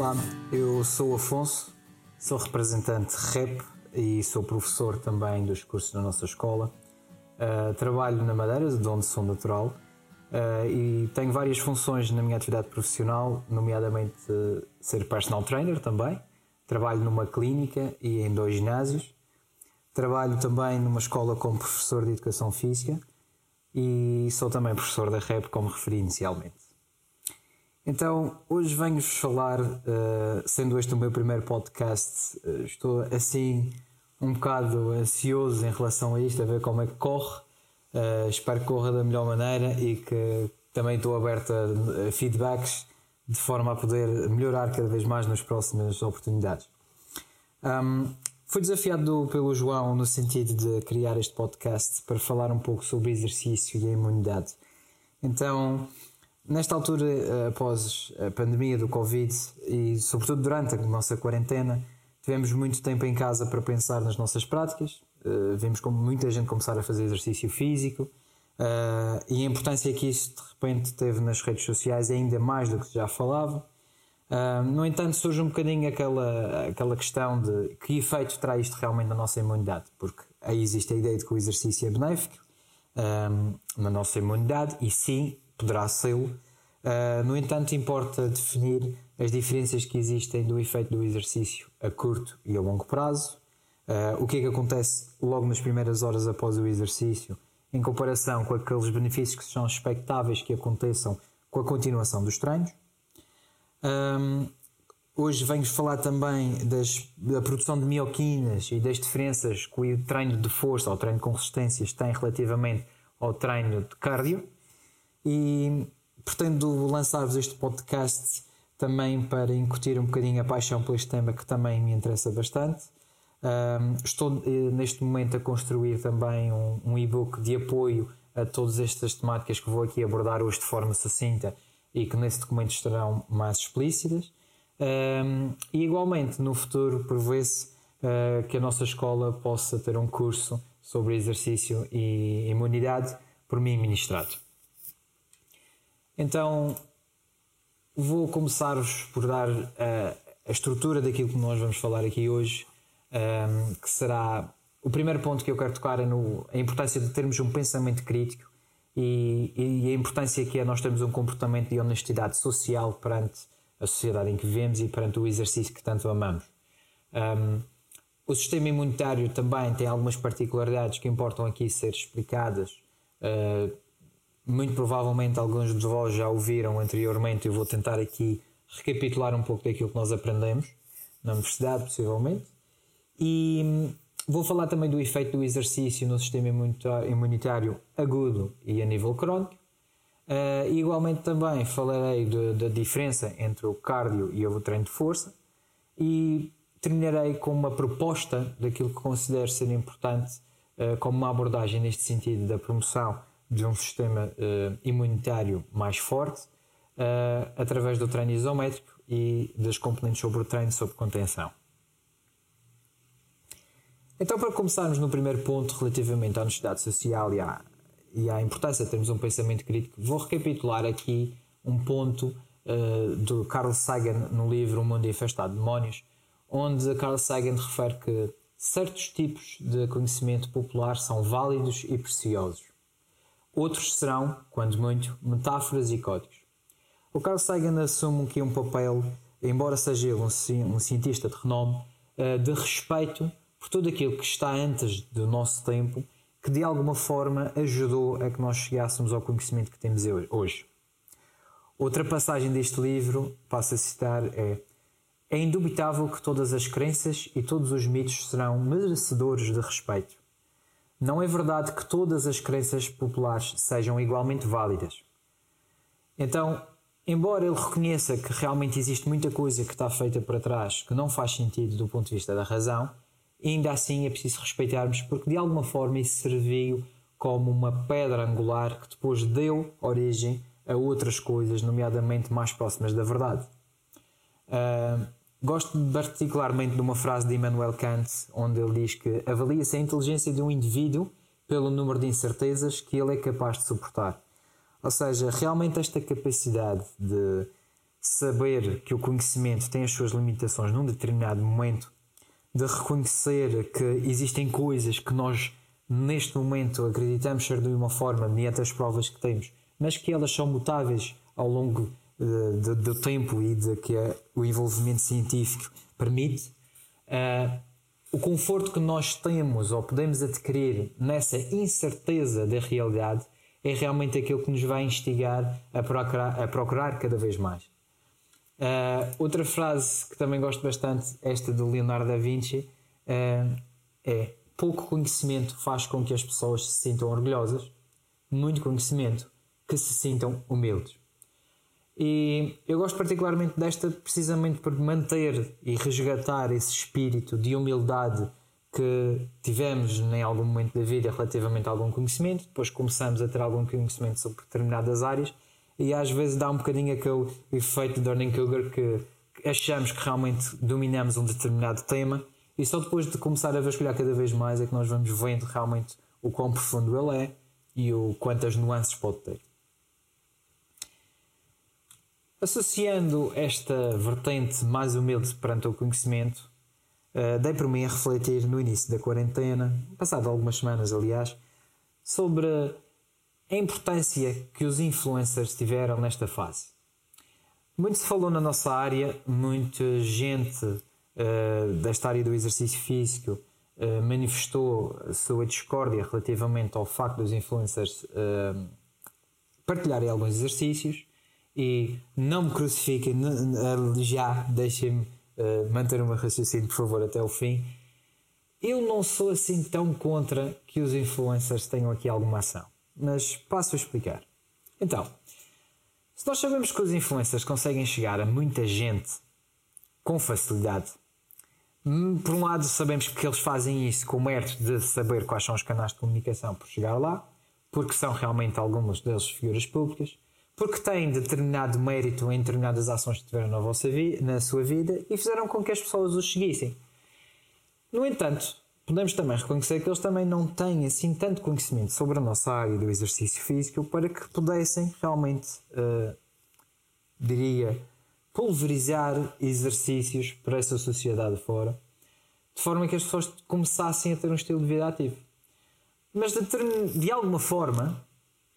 Olá, eu sou Afonso, sou representante REP e sou professor também dos cursos da nossa escola. Uh, trabalho na Madeira, de onde sou natural, uh, e tenho várias funções na minha atividade profissional, nomeadamente uh, ser personal trainer também. Trabalho numa clínica e em dois ginásios. Trabalho também numa escola como professor de educação física e sou também professor da REP, como referi inicialmente. Então, hoje venho-vos falar, uh, sendo este o meu primeiro podcast, uh, estou assim um bocado ansioso em relação a isto, a ver como é que corre. Uh, espero que corra da melhor maneira e que também estou aberto a feedbacks de forma a poder melhorar cada vez mais nas próximas oportunidades. Um, fui desafiado pelo João no sentido de criar este podcast para falar um pouco sobre exercício e a imunidade. Então, Nesta altura, eh, após a pandemia do Covid e, sobretudo, durante a nossa quarentena, tivemos muito tempo em casa para pensar nas nossas práticas. Uh, vimos como muita gente começar a fazer exercício físico uh, e a importância que isso de repente teve nas redes sociais é ainda mais do que já falava. No entanto, surge um bocadinho aquela, aquela questão de que efeito terá isto realmente na nossa imunidade, porque aí existe a ideia de que o exercício é benéfico na nossa imunidade e sim, poderá sê-lo. Uh, no entanto, importa definir as diferenças que existem do efeito do exercício a curto e a longo prazo, uh, o que é que acontece logo nas primeiras horas após o exercício, em comparação com aqueles benefícios que são expectáveis que aconteçam com a continuação dos treinos. Um, hoje venho falar também das, da produção de mioquinas e das diferenças que o treino de força ou treino com resistências tem relativamente ao treino de cardio e pretendo lançar-vos este podcast também para incutir um bocadinho a paixão por este tema que também me interessa bastante. Um, estou eh, neste momento a construir também um, um e-book de apoio a todas estas temáticas que vou aqui abordar hoje de forma sucinta e que nesse documento estarão mais explícitas. Um, e igualmente no futuro prevê-se uh, que a nossa escola possa ter um curso sobre exercício e imunidade por mim ministrado. Então vou começar-vos por dar a, eh, a, estrutura daquilo que nós vamos falar aqui hoje, um, ehm, que será o primeiro ponto que eu quero tocar é no, a importância de termos um pensamento crítico e, e, a importância que é nós termos um comportamento de honestidade social perante a sociedade em que vivemos e perante o exercício que tanto amamos. Um, ehm, o sistema imunitário também tem algumas particularidades que importam aqui ser explicadas. Uh, muito provavelmente alguns de vós já ouviram anteriormente. Eu vou tentar aqui recapitular um pouco daquilo que nós aprendemos na universidade, possivelmente. E hum, vou falar também do efeito do exercício no sistema imunitário agudo e a nível crónico. Uh, igualmente também falarei da diferença entre o cardio e o treino de força e terminarei com uma proposta daquilo que considero ser importante uh, como uma abordagem neste sentido da promoção de um sistema uh, imunitário mais forte uh, através do treino isométrico e das componentes sobre o treino sob contenção. Então, para começarmos no primeiro ponto relativamente à honestidade social e à, e à importância de termos um pensamento crítico, vou recapitular aqui um ponto uh, do Carl Sagan no livro O Mundo Infestado de Demónios, onde Carl Sagan refere que certos tipos de conhecimento popular são válidos e preciosos Outros serão, quando muito, metáforas e códigos. O Carl Sagan assume aqui um papel, embora seja ele um, cientista de renome, eh, de respeito por tudo aquilo que está antes do nosso tempo, que de alguma forma ajudou a que nós chegássemos ao conhecimento que temos hoje. Outra passagem deste livro, passo a citar, é: É indubitável que todas as crenças e todos os mitos serão merecedores de respeito. Não é verdade que todas as crenças populares sejam igualmente válidas. Então, embora ele reconheça que realmente existe muita coisa que está feita para trás que não faz sentido do ponto de vista da razão, ainda assim é preciso respeitarmos porque de alguma forma isso serviu como uma pedra angular que depois deu origem a outras coisas, nomeadamente mais próximas da verdade. Uh, Gosto particularmente de uma frase de Immanuel Kant, onde ele diz que avalia-se a inteligência de um indivíduo pelo número de incertezas que ele é capaz de suportar. Ou seja, realmente esta capacidade de saber que o conhecimento tem as suas limitações num determinado momento, de reconhecer que existem coisas que nós neste momento acreditamos ser de uma forma mediante as provas que temos, mas que elas são mutáveis ao longo uh, de, do tempo e de que o envolvimento científico permite. Uh, o conforto que nós temos ou podemos adquirir nessa incerteza da realidade é realmente aquilo que nos vai instigar a procurar, a procurar cada vez mais. Uh, outra frase que também gosto bastante, esta do Leonardo da Vinci, uh, é: pouco conhecimento faz com que as pessoas se sintam orgulhosas, muito conhecimento que se sintam humildes. E eu gosto particularmente desta precisamente por manter e resgatar esse espírito de humildade que tivemos em algum momento da vida relativamente a algum conhecimento, depois começamos a ter algum conhecimento sobre determinadas áreas. E às vezes dá um bocadinho aquele efeito de Dunning-Kruger que achamos que realmente dominamos um determinado tema. E só depois de começar a vasculhar cada vez mais é que nós vamos vendo realmente o quão profundo ele é e o quantas nuances pode ter. Associando esta vertente mais humilde perante o conhecimento, uh, dei por mim a refletir no início da quarentena, passado algumas semanas aliás, sobre a importância que os influencers tiveram nesta fase. Muito se falou na nossa área, muita gente uh, desta área do exercício físico uh, manifestou a sua discórdia relativamente ao facto dos influencers partilharem alguns exercícios e não me crucifiquem já, deixem-me uh, manter o meu raciocínio, por favor, até o fim. Eu não sou assim tão contra que os influencers tenham aqui alguma ação, mas passo a explicar. Então, se nós sabemos que os influencers conseguem chegar a muita gente com facilidade, hum, por um lado sabemos que eles fazem isso com o mérito de saber quais são os canais de comunicação por chegar lá, porque são realmente algumas deles figuras públicas porque têm determinado mérito em determinadas ações que tiveram na, vossa na sua vida e fizeram com que as pessoas os seguissem. No entanto, podemos também reconhecer que eles também não têm assim tanto conhecimento sobre a nossa área do exercício físico para que pudessem realmente, uh, diria, pulverizar exercícios para essa sociedade fora, de forma que as pessoas começassem a ter um estilo de vida ativo. Mas de, de alguma forma,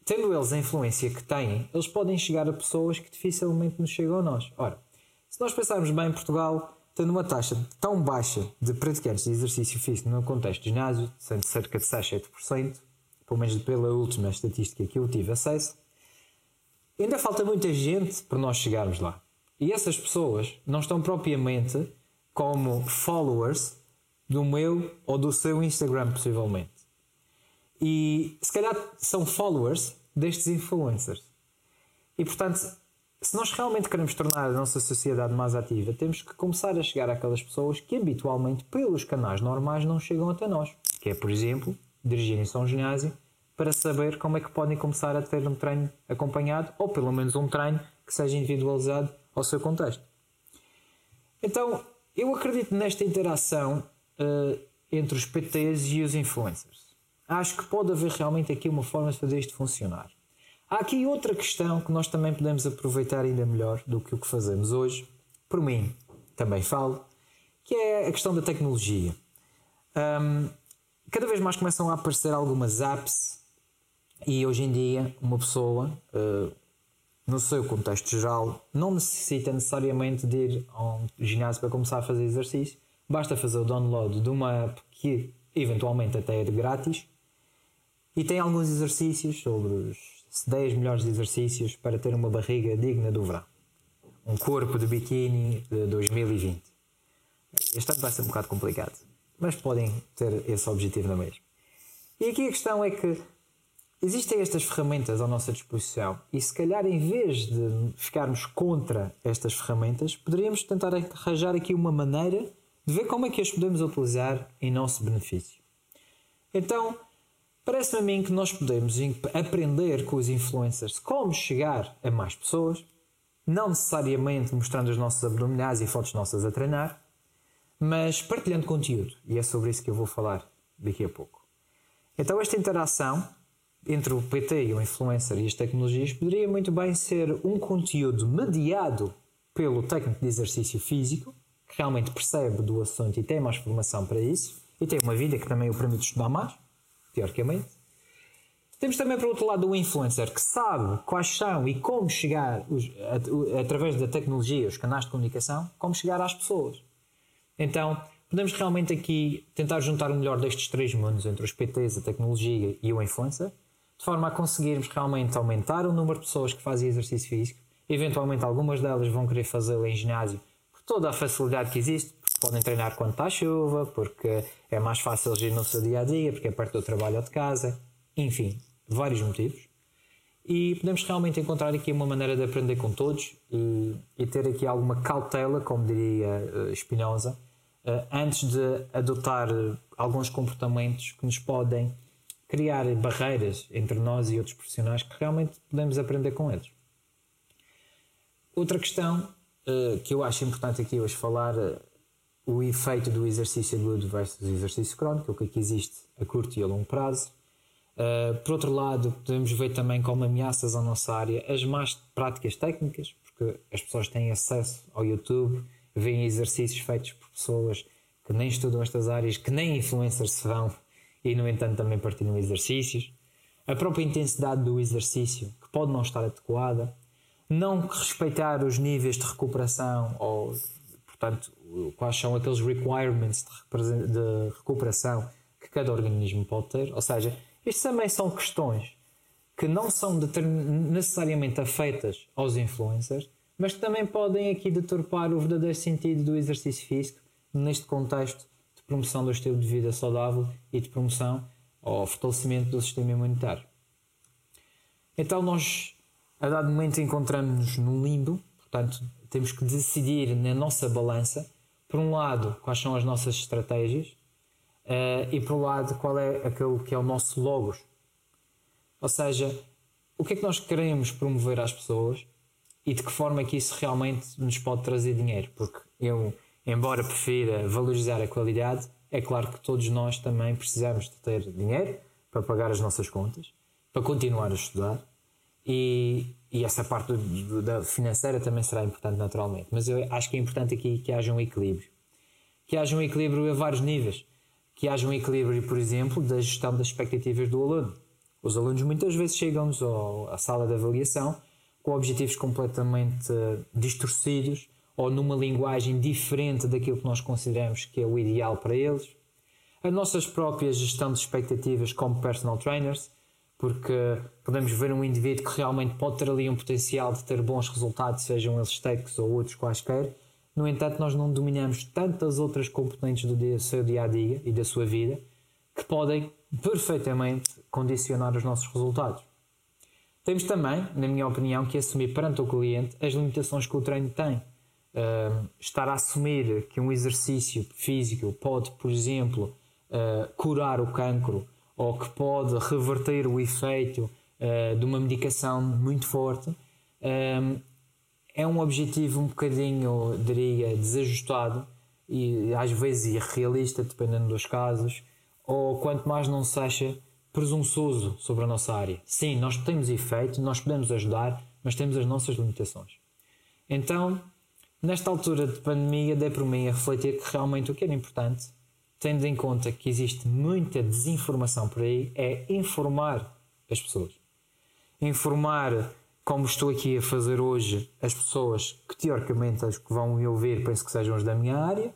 tendo eles a influência que têm, eles podem chegar a pessoas que dificilmente nos chegam a nós. Ora, se nós pensarmos bem, Portugal, tendo uma taxa tão baixa de praticantes de exercício físico no contexto de ginásio, sendo cerca de 6, 7%, pelo menos pela última estatística que eu tive acesso, ainda falta muita gente para nós chegarmos lá. E essas pessoas não estão propriamente como followers do meu ou do seu Instagram, possivelmente. E se calhar são followers destes influencers. E portanto, se nós realmente queremos tornar a nossa sociedade mais ativa, temos que começar a chegar àquelas pessoas que habitualmente, pelos canais normais, não chegam até nós. Que é, por exemplo, dirigirem-se a um ginásio para saber como é que podem começar a ter um treino acompanhado ou pelo menos um treino que seja individualizado ao seu contexto. Então, eu acredito nesta interação uh, entre os PTs e os influencers acho que pode haver realmente aqui uma forma de fazer isto funcionar. Há aqui outra questão que nós também podemos aproveitar ainda melhor do que o que fazemos hoje. Por mim, também falo, que é a questão da tecnologia. Um, cada vez mais começam a aparecer algumas apps e hoje em dia uma pessoa, uh, no seu contexto geral, não necessita necessariamente de ir a um ginásio para começar a fazer exercício. Basta fazer o download de uma app que eventualmente até é grátis e tem alguns exercícios sobre os 10 melhores exercícios para ter uma barriga digna do verão. Um corpo de biquíni de 2020. Este ano vai ser um bocado complicado, mas podem ter esse objetivo na mesma. E aqui a questão é que existem estas ferramentas à nossa disposição e se calhar em vez de ficarmos contra estas ferramentas, poderíamos tentar arranjar aqui uma maneira de ver como é que as podemos utilizar em nosso benefício. Então, Parece-me a mim que nós podemos aprender com os influencers como chegar a mais pessoas, não necessariamente mostrando os nossos abdominais e fotos nossas a treinar, mas partilhando conteúdo. E é sobre isso que eu vou falar daqui a pouco. Então, esta interação entre o PT e o influencer e as tecnologias poderia muito bem ser um conteúdo mediado pelo técnico de exercício físico, que realmente percebe do assunto e tem mais formação para isso, e tem uma vida que também o permite estudar mais, teoricamente. Temos também, por outro lado, o influencer que sabe quais são e como chegar, através da tecnologia, os canais de comunicação, como chegar às pessoas. Então, podemos realmente aqui tentar juntar o melhor destes três mundos, entre os PTs, a tecnologia e o influencer, de forma a conseguirmos realmente aumentar o número de pessoas que fazem exercício físico. Eventualmente, algumas delas vão querer fazê-lo em ginásio por toda a facilidade que existe, podem treinar quando está chuva, porque é mais fácil agir no seu dia a dia, porque é perto do trabalho ou de casa, enfim, vários motivos. E podemos realmente encontrar aqui uma maneira de aprender com todos e, e ter aqui alguma cautela, como diria uh, Spinoza, uh, antes de adotar alguns comportamentos que nos podem criar barreiras entre nós e outros profissionais que realmente podemos aprender com eles. Outra questão que eu acho importante aqui hoje falar, o efeito do exercício agudo versus exercício crónico, o que aqui existe a curto e a longo prazo Uh, por outro lado, podemos ver também como ameaças à nossa área as más práticas técnicas, porque as pessoas têm acesso ao YouTube, veem exercícios feitos por pessoas que nem estudam estas áreas, que nem influencers se vão e, no entanto, também partilham exercícios. A própria intensidade do exercício, que pode não estar adequada. Não respeitar os níveis de recuperação ou, portanto, quais são aqueles requirements de, de recuperação que cada organismo pode ter. Ou seja, isto também são questões que não são necessariamente afeitas aos influencers, mas que também podem aqui deturpar o verdadeiro sentido do exercício físico neste contexto de promoção do estilo de vida saudável e de promoção ao fortalecimento do sistema imunitário. Então nós, a dado momento, encontramos-nos num limbo, portanto, temos que decidir na nossa balança, por um lado, quais são as nossas estratégias Uh, e por um lado, qual é aquele que é o nosso logos? Ou seja, o que é que nós queremos promover às pessoas e de que forma é que isso realmente nos pode trazer dinheiro? Porque eu, embora prefira valorizar a qualidade, é claro que todos nós também precisamos de ter dinheiro para pagar as nossas contas, para continuar a estudar e, e essa parte do, da financeira também será importante naturalmente. Mas eu acho que é importante aqui que haja um equilíbrio. Que haja um equilíbrio a vários níveis que haja um equilíbrio, por exemplo, da gestão das expectativas do aluno. Os alunos muitas vezes chegam-nos à sala de avaliação com objetivos completamente eh, distorcidos ou numa linguagem diferente daquilo que nós consideramos que é o ideal para eles. A nossa própria gestão de expectativas como personal trainers, porque podemos ver um indivíduo que realmente pode ter ali um potencial de ter bons resultados, sejam eles estéticos ou outros quaisquer, no entanto, nós não dominamos tantas outras componentes do dia, seu dia a dia e da sua vida que podem perfeitamente condicionar os nossos resultados. Temos também, na minha opinião, que assumir perante o cliente as limitações que o treino tem. Estar a assumir que um exercício físico pode, por exemplo, uh, curar o cancro ou que pode reverter o efeito uh, de uma medicação muito forte é um objetivo um bocadinho, diria, desajustado e às vezes irrealista, dependendo dos casos, ou quanto mais não seja presunçoso sobre a nossa área. Sim, nós temos efeito, nós podemos ajudar, mas temos as nossas limitações. Então, nesta altura de pandemia, dei por mim a refletir que realmente o que era importante, tendo em conta que existe muita desinformação por aí, é informar as pessoas. Informar como estou aqui a fazer hoje, as pessoas que teoricamente as que vão me ouvir, penso que sejam as da minha área,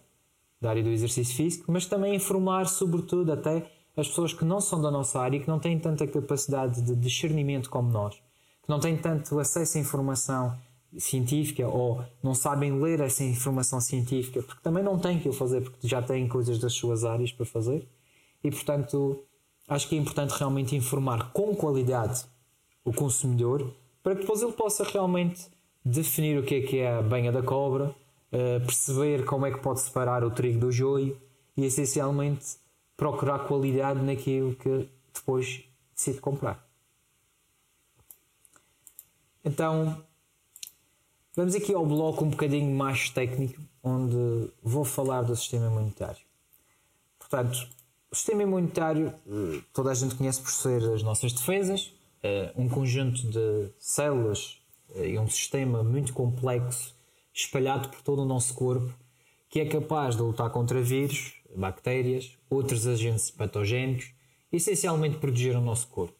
da área do exercício físico, mas também informar, sobretudo, até as pessoas que não são da nossa área e que não têm tanta capacidade de discernimento como nós, que não têm tanto acesso à informação científica ou não sabem ler essa informação científica, porque também não têm que o fazer, porque já têm coisas das suas áreas para fazer. E, portanto, acho que é importante realmente informar com qualidade o consumidor para que depois ele possa realmente definir o que é que é a banha da cobra, uh, perceber como é que pode separar o trigo do joio e essencialmente procurar qualidade naquilo que depois decide comprar. Então, vamos aqui ao bloco um bocadinho mais técnico, onde vou falar do sistema imunitário. Portanto, o sistema imunitário, eh, toda a gente conhece por ser as nossas defesas, uh, um conjunto de células uh, e um sistema muito complexo, espalhado por todo o nosso corpo, que é capaz de lutar contra vírus, bactérias, outros agentes patogénicos, essencialmente proteger o nosso corpo.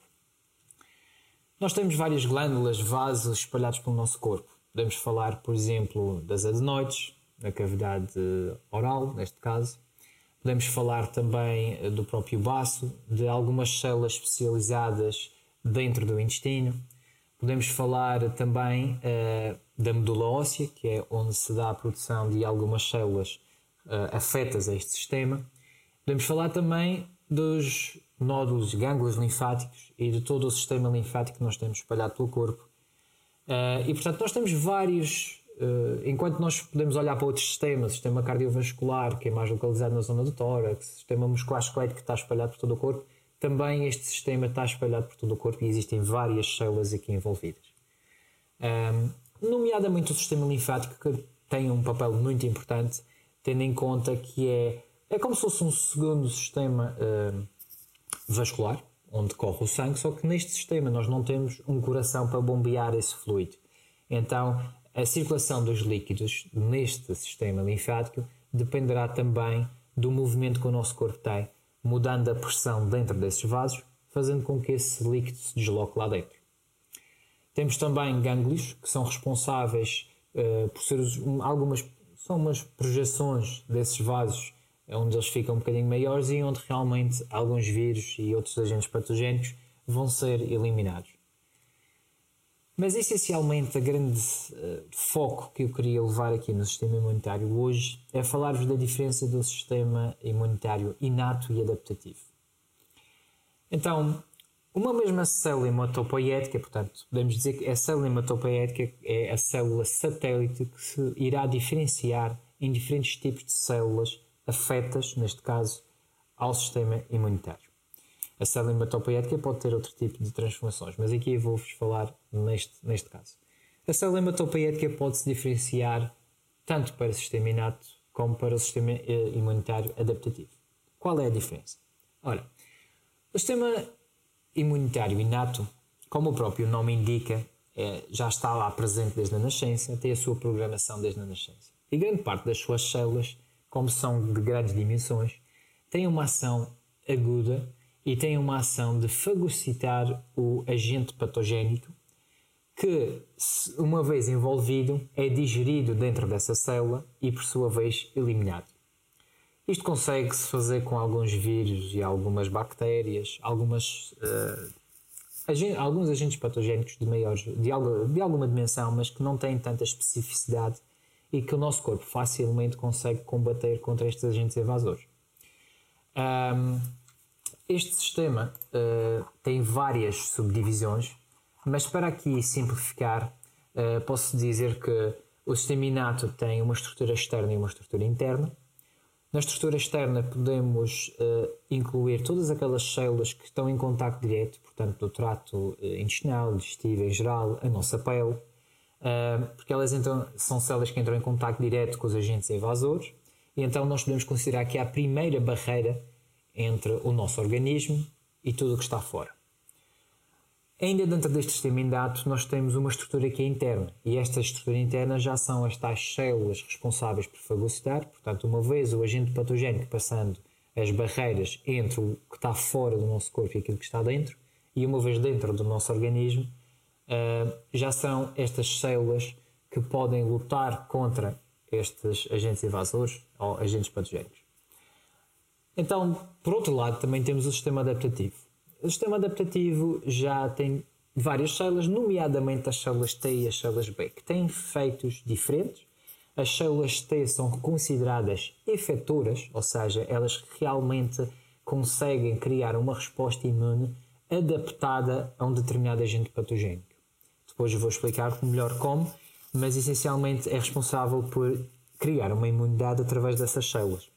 Nós temos várias glândulas, vasos espalhados pelo nosso corpo. Podemos falar, por exemplo, das adenoides, na cavidade oral, neste caso. Podemos falar também eh, do próprio baço, de algumas células especializadas dentro do intestino. Podemos falar também uh, da medula óssea, que é onde se dá a produção de algumas células uh, afetas a este sistema. Podemos falar também dos nódulos, gânglios linfáticos e de todo o sistema linfático que nós temos espalhado pelo corpo. Uh, e portanto, nós temos vários. Uh, enquanto nós podemos olhar para outros sistemas, sistema cardiovascular, que é mais localizado na zona do tórax, sistema muscular esquelético que está espalhado por todo o corpo, também este sistema está espalhado por todo o corpo e existem várias células aqui envolvidas. Um, nomeadamente o sistema linfático, que tem um papel muito importante, tendo em conta que é, é como se fosse um segundo sistema. Uh, vascular, onde corre o sangue, só que neste sistema nós não temos um coração para bombear esse fluido. Então, a circulação dos líquidos neste sistema linfático dependerá também do movimento que o nosso corpo tem, mudando a pressão dentro desses vasos, fazendo com que esse líquido se desloque lá dentro. Temos também gânglios, que são responsáveis uh, por ser algumas são umas projeções desses vasos é onde eles ficam um bocadinho maiores e onde realmente alguns vírus e outros agentes patogénicos vão ser eliminados. Mas essencialmente, a grande uh, foco que eu queria levar aqui no sistema imunitário hoje é falar-vos da diferença do sistema imunitário inato e adaptativo. Então, uma mesma célula hematopoética, portanto, podemos dizer que a célula hematopoética é a célula satélite que se irá diferenciar em diferentes tipos de células afetas, neste caso, ao sistema imunitário. A célula hematopoética pode ter outro tipo de transformações, mas aqui vou-vos falar neste, neste caso. A célula hematopoética pode-se diferenciar tanto para o sistema inato como para o sistema eh, imunitário adaptativo. Qual é a diferença? Ora, o sistema imunitário inato, como o próprio nome indica, é, já está lá presente desde a nascença, tem a sua programação desde a nascença. E grande parte das suas células como são de grandes dimensões, têm uma ação aguda e têm uma ação de fagocitar o agente patogénico que, uma vez envolvido, é digerido dentro dessa célula e, por sua vez, eliminado. Isto consegue-se fazer com alguns vírus e algumas bactérias, algumas, uh, alguns agentes patogénicos de, maiores, de, de alguma dimensão, mas que não têm tanta especificidade e que o nosso corpo facilmente consegue combater contra estes agentes evasores. Um, este sistema uh, tem várias subdivisões, mas para aqui simplificar, uh, posso dizer que o sistema inato tem uma estrutura externa e uma estrutura interna. Na estrutura externa podemos uh, incluir todas aquelas células que estão em contato direto, portanto, do trato intestinal, digestivo em geral, a nossa pele, porque elas então são células que entram em contato direto com os agentes invasores, e então nós podemos considerar que é a primeira barreira entre o nosso organismo e tudo o que está fora. Ainda dentro deste sistema inato, nós temos uma estrutura que é interna, e esta estrutura interna já são as tais células responsáveis por fagocitar, portanto, uma vez o agente patogénico passando as barreiras entre o que está fora do nosso corpo e aquilo que está dentro, e uma vez dentro do nosso organismo, já são estas células que podem lutar contra estes agentes invasores ou agentes patogénicos. Então, por outro lado, também temos o sistema adaptativo. O sistema adaptativo já tem várias células, nomeadamente as células T e as células B, que têm efeitos diferentes. As células T são consideradas efetoras, ou seja, elas realmente conseguem criar uma resposta imune adaptada a um determinado agente patogénico. Depois vou explicar melhor como, mas essencialmente é responsável por criar uma imunidade através dessas células.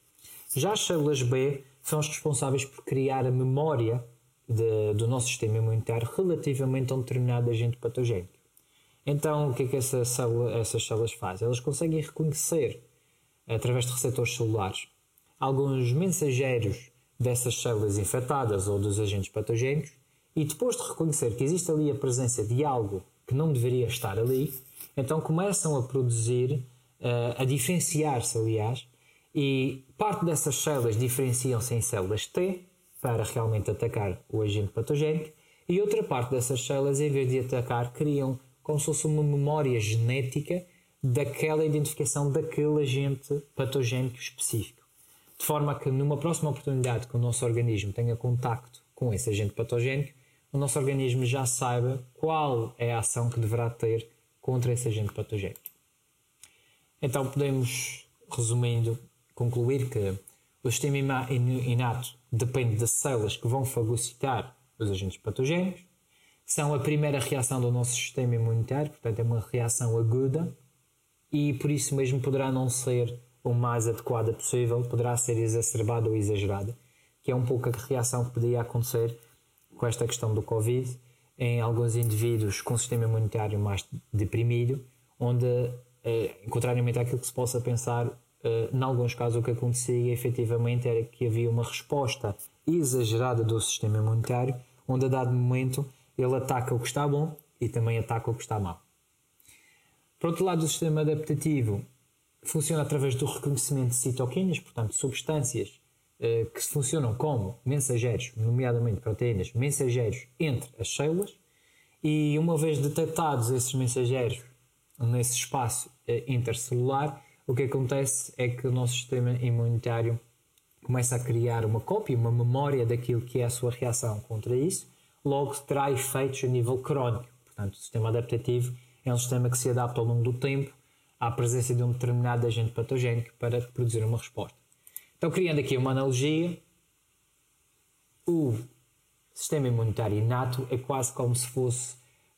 Já as células B são as responsáveis por criar a memória de, do nosso sistema imunitário relativamente a um determinado agente patogénico. Então, o que é que essa célula, essas células fazem? Elas conseguem reconhecer, através de receptores celulares, alguns mensageiros dessas células infectadas ou dos agentes patogénicos e depois de reconhecer que existe ali a presença de algo que não deveria estar ali, então começam a produzir a diferenciar-se, aliás, e parte dessas células diferenciam-se em células T para realmente atacar o agente patogénico e outra parte dessas células, em vez de atacar, criam como se fosse uma memória genética daquela identificação daquele agente patogénico específico. De forma que numa próxima oportunidade que o nosso organismo tenha contacto com esse agente patogénico, o nosso organismo já saiba qual é a ação que deverá ter contra esse agente patogénico. Então podemos, resumindo, concluir que o sistema inato depende das células que vão fagocitar os agentes patogénicos, são a primeira reação do nosso sistema imunitário, portanto é uma reação aguda e por isso mesmo poderá não ser o mais adequada possível, poderá ser exacerbada ou exagerada, que é um pouco a reação que poderia acontecer com esta questão do Covid em alguns indivíduos com sistema imunitário mais deprimido, onde, eh, contrariamente àquilo que se possa pensar, eh, em alguns casos o que acontecia efetivamente era que havia uma resposta exagerada do sistema imunitário, onde a dado momento ele ataca o que está bom e também ataca o que está mal. Por outro lado, o sistema adaptativo funciona através do reconhecimento de citoquinas, portanto, substâncias que funcionam como mensageiros, nomeadamente proteínas, mensageiros entre as células, e uma vez detectados esses mensageiros nesse espaço eh, intercelular, o que acontece é que o nosso sistema imunitário começa a criar uma cópia, uma memória daquilo que é a sua reação contra isso, logo terá efeitos a nível crónico. Portanto, o sistema adaptativo é um sistema que se adapta ao longo do tempo à presença de um determinado agente patogénico para produzir uma resposta. Então, criando aqui uma analogia, o sistema imunitário inato é quase como se fosse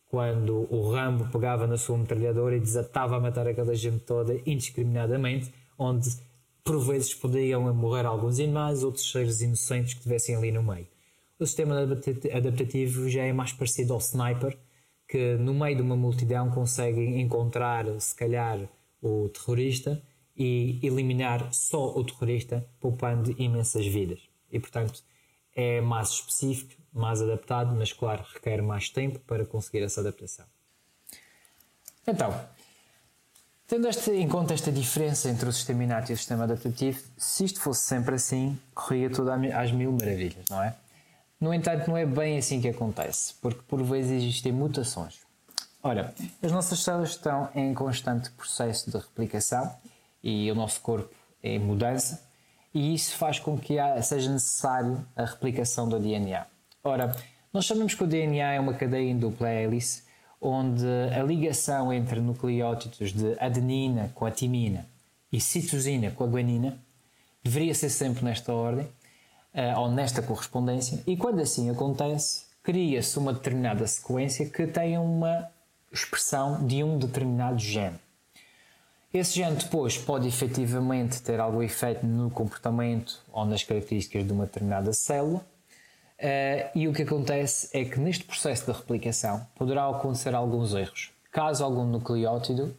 quando o Rambo pegava na sua metralhadora e desatava a matar aquela gente toda indiscriminadamente, onde por vezes podiam morrer alguns animais, outros seres inocentes que estivessem ali no meio. O sistema adaptativo já é mais parecido ao sniper, que no meio de uma multidão consegue encontrar, se calhar, o terrorista e eliminar só o terrorista, poupando imensas vidas. E portanto é mais específico, mais adaptado, mas claro, requer mais tempo para conseguir essa adaptação. Então, tendo este, em conta esta diferença entre o sistema inato e o sistema adaptativo, se isto fosse sempre assim, corria tudo às mil maravilhas, não é? No entanto, não é bem assim que acontece, porque por vezes existem mutações. Ora, as nossas células estão em constante processo de replicação e o nosso corpo é mudança, e isso faz com que seja necessário a replicação do DNA. Ora, nós sabemos que o DNA é uma cadeia em dupla hélice, onde a ligação entre nucleótidos de adenina com a timina e citosina com a guanina deveria ser sempre nesta ordem, eh, ou nesta correspondência, e quando assim acontece, cria-se uma determinada sequência que tem uma expressão de um determinado gene. Esse gene depois pode efetivamente ter algum efeito no comportamento ou nas características de uma determinada célula. Uh, e o que acontece é que neste processo de replicação poderá acontecer alguns erros. Caso algum nucleótido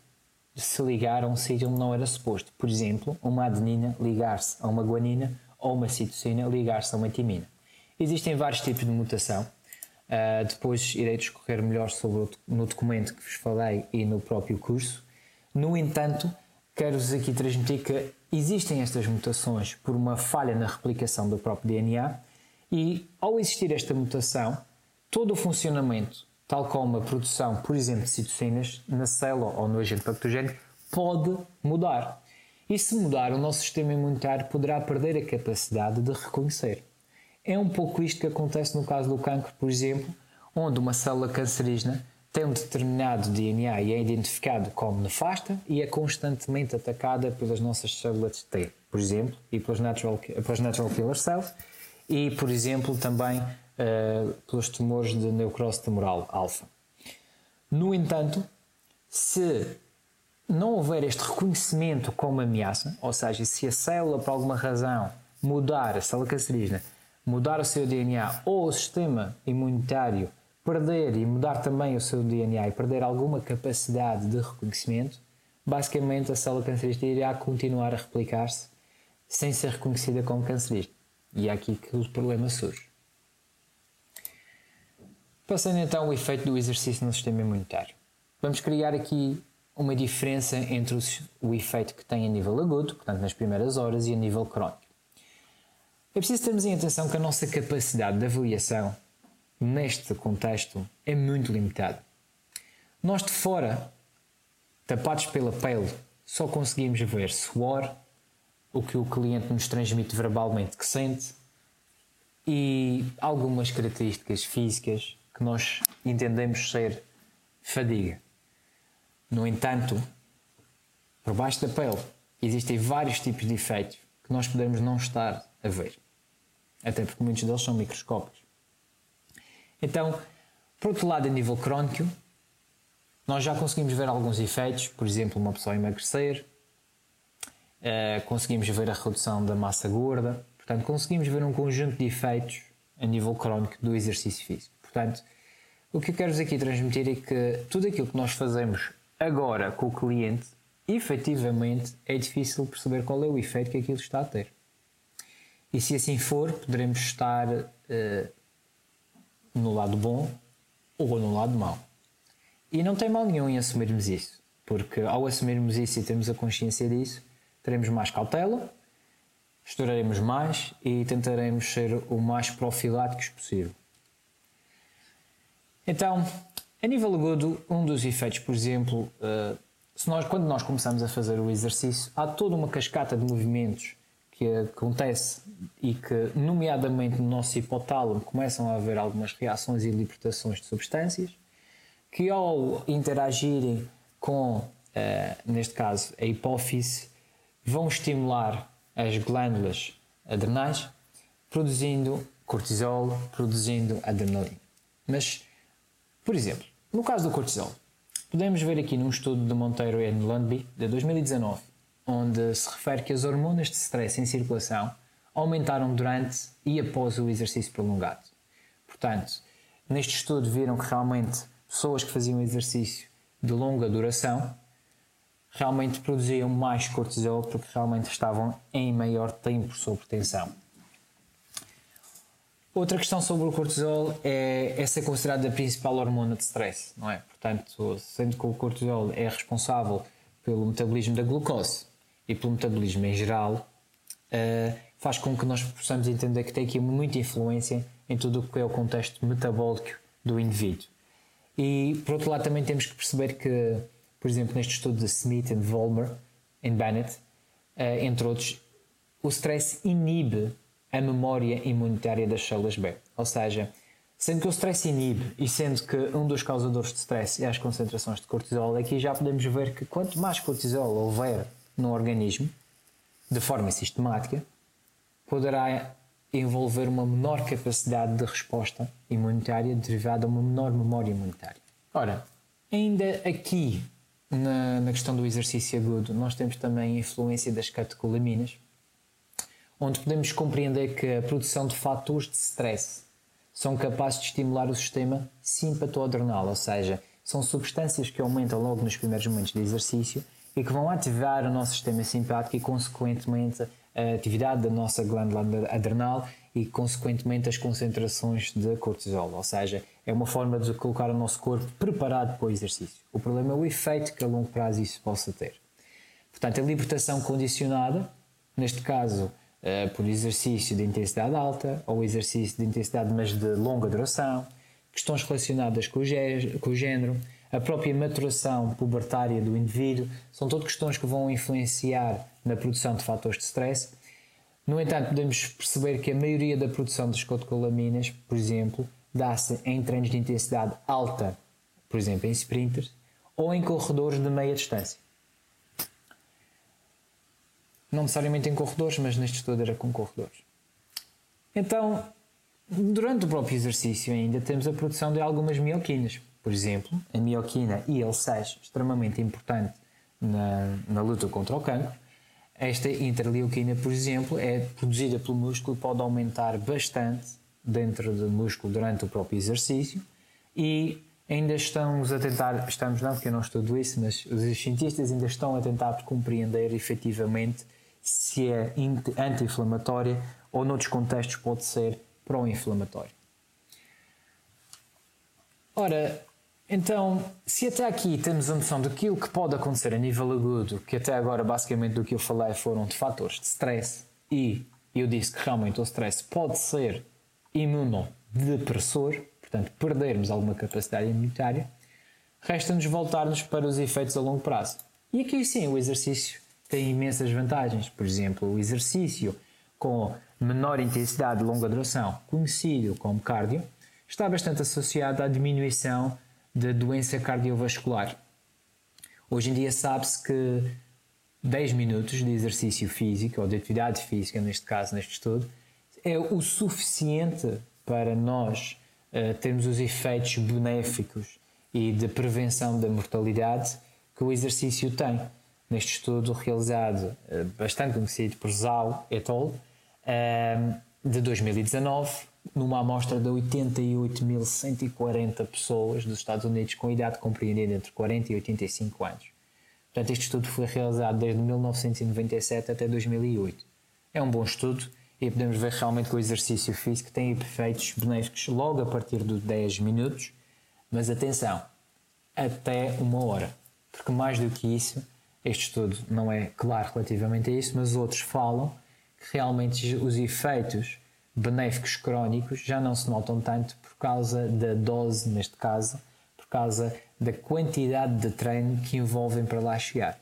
se ligar a um sítio onde não era suposto. Por exemplo, uma adenina ligar-se a uma guanina ou uma citosina ligar-se a uma timina. Existem vários tipos de mutação. Uh, depois irei discorrer melhor sobre no documento que vos falei e no próprio curso. No entanto, quero-vos aqui transmitir que existem estas mutações por uma falha na replicação do próprio DNA e, ao existir esta mutação, todo o funcionamento, tal como a produção, por exemplo, de citocinas na célula ou no agente patogénico, pode mudar. E se mudar, o nosso sistema imunitário poderá perder a capacidade de reconhecer. É um pouco isto que acontece no caso do cancro, por exemplo, onde uma célula cancerígena tem um determinado DNA e é identificado como nefasta e é constantemente atacada pelas nossas células T, por exemplo, e pelas natural, pelas natural killer cells e, por exemplo, também uh, pelos tumores de necrose tumoral alfa. No entanto, se não houver este reconhecimento como ameaça, ou seja, se a célula por alguma razão mudar, a célula cancerígena, mudar o seu DNA ou o sistema imunitário perder e mudar também o seu DNA e perder alguma capacidade de reconhecimento, basicamente a célula cancerígena irá continuar a replicar-se sem ser reconhecida como cancerígena. E é aqui que o problema surge. Passando então ao efeito do exercício no sistema imunitário. Vamos criar aqui uma diferença entre o efeito que tem a nível agudo, portanto nas primeiras horas, e a nível crónico. É preciso termos em atenção que a nossa capacidade de avaliação neste contexto é muito limitada. Nós de fora, tapados pela pele, só conseguimos ver suor, o que o cliente nos transmite verbalmente que sente e algumas características físicas que nós entendemos ser fadiga. No entanto, por baixo da pele existem vários tipos de efeitos que nós podemos não estar a ver. Até porque muitos deles são microscópios. Então, por outro lado, a nível crónico, nós já conseguimos ver alguns efeitos, por exemplo, uma pessoa emagrecer, uh, conseguimos ver a redução da massa gorda, portanto, conseguimos ver um conjunto de efeitos a nível crónico do exercício físico. Portanto, o que eu quero aqui transmitir é que tudo aquilo que nós fazemos agora com o cliente, efetivamente é difícil perceber qual é o efeito que aquilo está a ter. E se assim for, poderemos estar uh, no lado bom ou no lado mau. E não tem mal nenhum em assumirmos isso, porque ao assumirmos isso e termos a consciência disso, teremos mais cautela, estouraremos mais e tentaremos ser o mais profiláticos possível. Então, a nível agudo, um dos efeitos, por exemplo, uh, se nós, quando nós começamos a fazer o exercício, há toda uma cascata de movimentos que acontece e que, nomeadamente no nosso hipotálamo, começam a haver algumas reações e libertações de substâncias que, ao interagirem com, uh, neste caso, a hipófise, vão estimular as glândulas adrenais, produzindo cortisol, produzindo adrenalina. Mas por exemplo, no caso do cortisol, podemos ver aqui num estudo de Monteiro e Lundby de 2019, onde se refere que as hormonas de stress em circulação aumentaram durante e após o exercício prolongado. Portanto, neste estudo viram que realmente pessoas que faziam exercício de longa duração realmente produziam mais cortisol porque realmente estavam em maior tempo sob tensão. Outra questão sobre o cortisol é, é ser considerado a principal hormona de stress, não é? Portanto, sendo que o cortisol é responsável pelo metabolismo da glucose e pelo metabolismo em geral, uh, faz com que nós possamos entender que tem aqui muita influência em tudo o que é o contexto metabólico do indivíduo. E, por outro lado, também temos que perceber que, por exemplo, neste estudo de Smith e Vollmer, em Bennett, uh, entre outros, o stress inibe a memória imunitária das células B. Ou seja, sendo que o stress inibe e sendo que um dos causadores de stress é as concentrações de cortisol, aqui já podemos ver que quanto mais cortisol houver no organismo, de forma sistemática, poderá envolver uma menor capacidade de resposta imunitária derivada de uma menor memória imunitária. Ora, ainda aqui na, na questão do exercício agudo, nós temos também a influência das catecolaminas, onde podemos compreender que a produção de fatores de stress são capazes de estimular o sistema simpatoadrenal, ou seja, são substâncias que aumentam logo nos primeiros momentos de exercício e que vão ativar o nosso sistema simpático e, consequentemente, a atividade da nossa glândula adrenal e, consequentemente, as concentrações de cortisol. Ou seja, é uma forma de colocar o nosso corpo preparado para o exercício. O problema é o efeito que a longo prazo isso possa ter. Portanto, a libertação condicionada, neste caso, uh, por exercício de intensidade alta ou exercício de intensidade mas de longa duração, questões relacionadas com o género, a própria maturação pubertária do indivíduo, são todas questões que vão influenciar na produção de fatores de stress. No entanto, podemos perceber que a maioria da produção das cotocolaminas, por exemplo, dá-se em treinos de intensidade alta, por exemplo, em sprinters, ou em corredores de meia distância não necessariamente em corredores, mas neste estudo era com corredores. Então, durante o próprio exercício ainda temos a produção de algumas mioquinas. Por exemplo, a mioquina IL-6, extremamente importante na, na luta contra o cancro. Esta interleuquina, por exemplo, é produzida pelo músculo e pode aumentar bastante dentro do músculo durante o próprio exercício e ainda estamos a tentar, estamos não porque eu não estudo isso, mas os cientistas ainda estão a tentar compreender efetivamente se é anti-inflamatória ou noutros contextos pode ser pró-inflamatória. Ora, Então, se até aqui temos a noção daquilo que pode acontecer a nível agudo, que até agora basicamente do que eu falei foram de fatores de stress e eu disse que realmente o stress pode ser imunodepressor, portanto perdermos alguma capacidade imunitária, resta-nos voltarmos para os efeitos a longo prazo. E aqui sim o exercício tem imensas vantagens. Por exemplo, o exercício com menor intensidade de longa duração, conhecido como cardio, está bastante associado à diminuição da doença cardiovascular. Hoje em dia sabe-se que 10 minutos de exercício físico, ou de atividade física, neste caso, neste estudo, é o suficiente para nós uh, termos os efeitos benéficos e de prevenção da mortalidade que o exercício tem. Neste estudo realizado, uh, bastante conhecido por Zhao et al., uh, de 2019, numa amostra de 88.140 pessoas dos Estados Unidos com idade compreendida entre 40 e 85 anos. Portanto, este estudo foi realizado desde 1997 até 2008. É um bom estudo e podemos ver realmente que o exercício físico tem efeitos benéficos logo a partir dos 10 minutos, mas atenção, até uma hora, porque mais do que isso, este estudo não é claro relativamente a isso, mas outros falam que realmente os efeitos benéficos crónicos já não se notam tanto por causa da dose, neste caso, por causa da quantidade de treino que envolvem para lá chegar.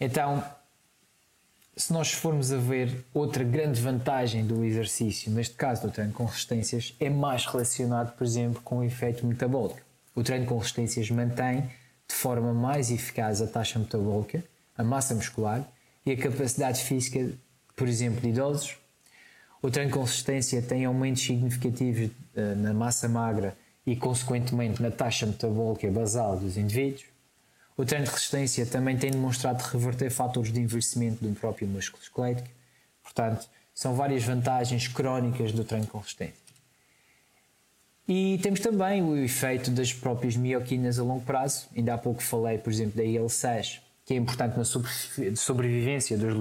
Então, se nós formos a ver outra grande vantagem do exercício, neste caso do treino com resistências, é mais relacionado, por exemplo, com o efeito metabólico. O treino com resistências mantém de forma mais eficaz a taxa metabólica, a massa muscular e a capacidade física, por exemplo, de idosos, o treino de consistência tem aumentos significativos uh, na massa magra e, consequentemente, na taxa metabólica basal dos indivíduos. O treino de resistência também tem demonstrado reverter fatores de envelhecimento do próprio músculo esquelético. Portanto, são várias vantagens crónicas do treino com resistência. E temos também o efeito das próprias mioquinas a longo prazo. Ainda há pouco falei, por exemplo, da IL-6, que é importante na sobrevivência dos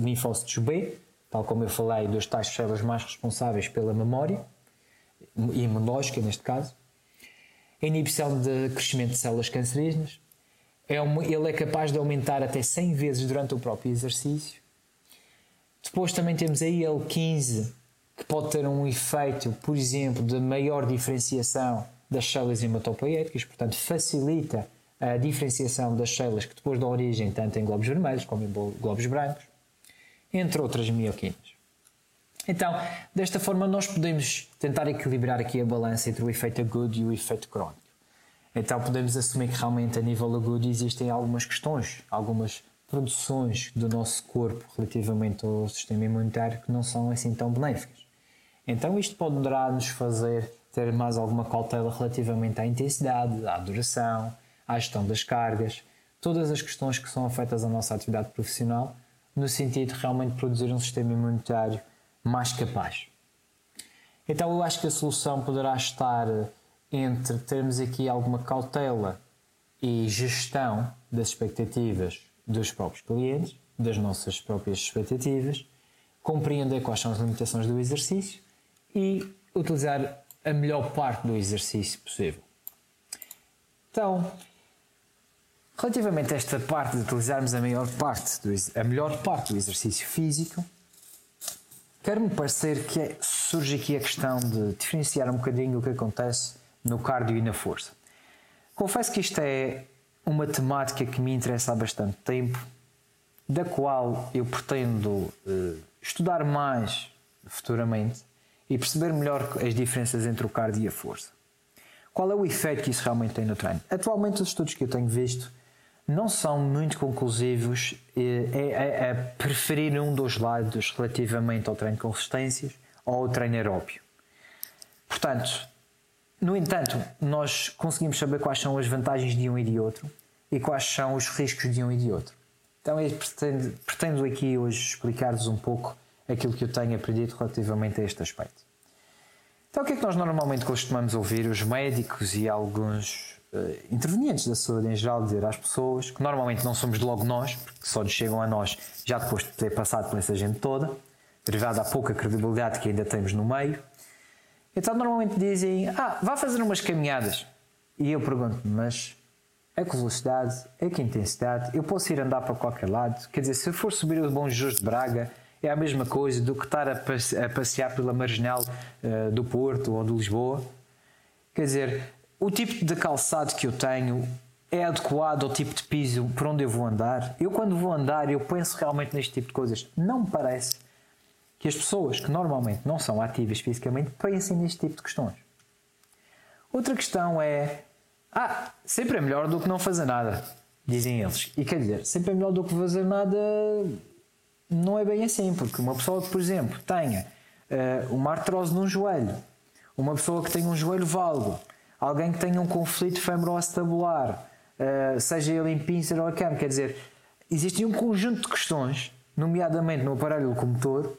linfócitos B, tal como eu falei, dos tais células mais responsáveis pela memória, imunológica neste caso, a inibição de crescimento de células cancerígenas, é ele é capaz de aumentar até 100 vezes durante o próprio exercício. Depois também temos a IL-15, que pode ter um efeito, por exemplo, de maior diferenciação das células hematopoéticas, portanto facilita a diferenciação das células que depois dão origem tanto em glóbulos vermelhos como em glóbulos brancos entre outras mioquinas. Então, desta forma, nós podemos tentar equilibrar aqui a balança entre o efeito agudo e o efeito crónico. Então, podemos assumir que realmente a nível agudo existem algumas questões, algumas produções do nosso corpo relativamente ao sistema imunitário que não são assim tão benéficas. Então, isto poderá nos fazer ter mais alguma cautela relativamente à intensidade, à duração, à gestão das cargas, todas as questões que são afetas à nossa atividade profissional no sentido de realmente produzir um sistema imunitário mais capaz. Então eu acho que a solução poderá estar entre termos aqui alguma cautela e gestão das expectativas dos próprios clientes, das nossas próprias expectativas, compreender quais são as limitações do exercício e utilizar a melhor parte do exercício possível. Então, Relativamente a esta parte de utilizarmos a maior parte do, a melhor parte do exercício físico, quero-me parecer que é, surge aqui a questão de diferenciar um bocadinho o que acontece no cardio e na força. Confesso que isto é uma temática que me interessa há bastante tempo, da qual eu pretendo uh, estudar mais futuramente e perceber melhor as diferenças entre o cardio e a força. Qual é o efeito que isso realmente tem no treino? Atualmente, os estudos que eu tenho visto não são muito conclusivos a, a, a preferir um dos lados relativamente ao treino com resistências ou ao treino aeróbio. Portanto, no entanto, nós conseguimos saber quais são as vantagens de um e de outro e quais são os riscos de um e de outro. Então, eu pretendo, pretendo aqui hoje explicar-vos um pouco aquilo que eu tenho aprendido relativamente a este aspecto. Então, o que é que nós normalmente costumamos ouvir os médicos e alguns intervenientes da saúde em geral dizer às pessoas, que normalmente não somos logo nós, porque só nos chegam a nós já depois de ter passado por essa gente toda, derivada da pouca credibilidade que ainda temos no meio. Então normalmente dizem, ah, vá fazer umas caminhadas. E eu pergunto, mas é que velocidade, é que intensidade, eu posso ir andar para qualquer lado. Quer dizer, se eu for subir o Bom Jesus de Braga, é a mesma coisa do que estar a, passear pela marginal uh, do Porto ou de Lisboa. Quer dizer, o tipo de calçado que eu tenho é adequado ao tipo de piso por onde eu vou andar. Eu, quando vou andar, eu penso realmente neste tipo de coisas. Não me parece que as pessoas que normalmente não são ativas fisicamente pensem neste tipo de questões. Outra questão é: ah, sempre é melhor do que não fazer nada, dizem eles. E quer dizer, sempre é melhor do que fazer nada não é bem assim, porque uma pessoa que, por exemplo, tenha uh, uma artrose num joelho, uma pessoa que tenha um joelho valgo, alguém que tenha um conflito femoroacetabular, uh, seja ele em pincer ou a cama, quer dizer, existe um conjunto de questões, nomeadamente no aparelho locomotor,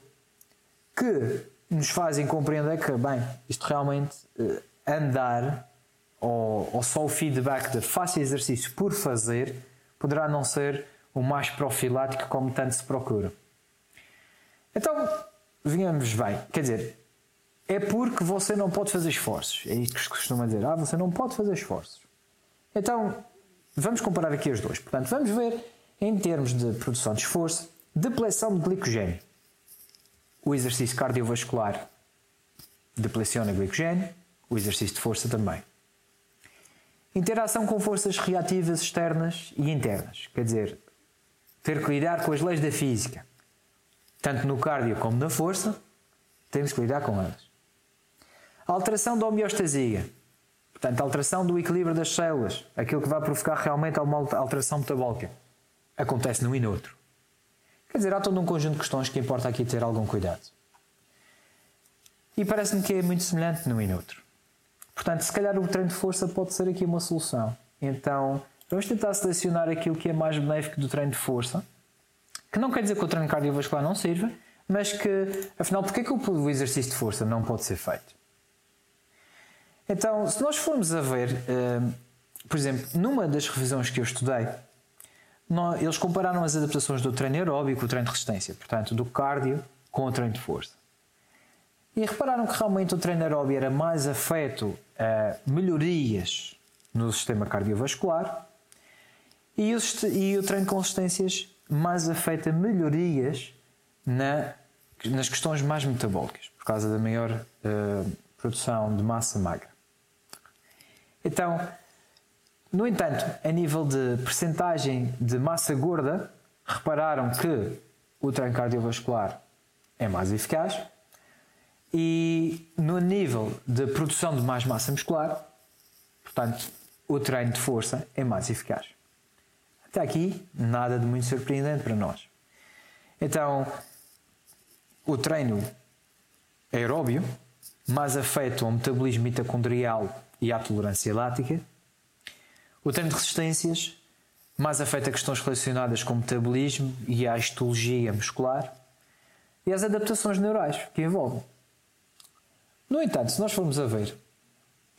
que nos fazem compreender que, bem, isto realmente uh, andar ou, ou só o feedback de faça exercício por fazer poderá não ser o mais profilático como tanto se procura. Então, venhamos bem, quer dizer, é porque você não pode fazer esforços. É isso que se costuma dizer. Ah, você não pode fazer esforços. Então, vamos comparar aqui os dois. Portanto, vamos ver em termos de produção de esforço, depleção de glicogênio. O exercício cardiovascular depleciona glicogênio, o exercício de força também. Interação com forças reativas externas e internas. Quer dizer, ter que lidar com as leis da física. Tanto no cardio como na força, temos que lidar com elas. Alteração da homeostasia. Portanto, alteração do equilíbrio das células. Aquilo que vai provocar realmente uma alteração metabólica. Acontece num e no outro. Quer dizer, há todo um conjunto de questões que importa aqui ter algum cuidado. E parece-me que é muito semelhante num e no outro. Portanto, se calhar o treino de força pode ser aqui uma solução. Então, vamos tentar selecionar aquilo que é mais benéfico do treino de força que não quer dizer que o treino cardiovascular não sirva, mas que, afinal, porque é que o exercício de força não pode ser feito? Então, se nós formos a ver, uh, por exemplo, numa das revisões que eu estudei, eles compararam as adaptações do treino aeróbico com o treino de resistência, portanto, do cardio com o treino de força. E repararam que realmente o treino aeróbico era mais afeto a melhorias no sistema cardiovascular e o, e o treino com resistências mais afeta melhorias na, nas questões mais metabólicas, por causa da maior uh, produção de massa magra. Então, no entanto, a nível de percentagem de massa gorda, repararam que o treino cardiovascular é mais eficaz e no nível de produção de mais massa muscular, portanto, o treino de força é mais eficaz. Até aqui, nada de muito surpreendente para nós. Então, o treino aeróbio mais afeta ao metabolismo mitocondrial e à tolerância lática. O treino de resistências mais afeta questões relacionadas com o metabolismo e a histologia muscular e as adaptações neurais que envolvem. No entanto, se nós formos a ver,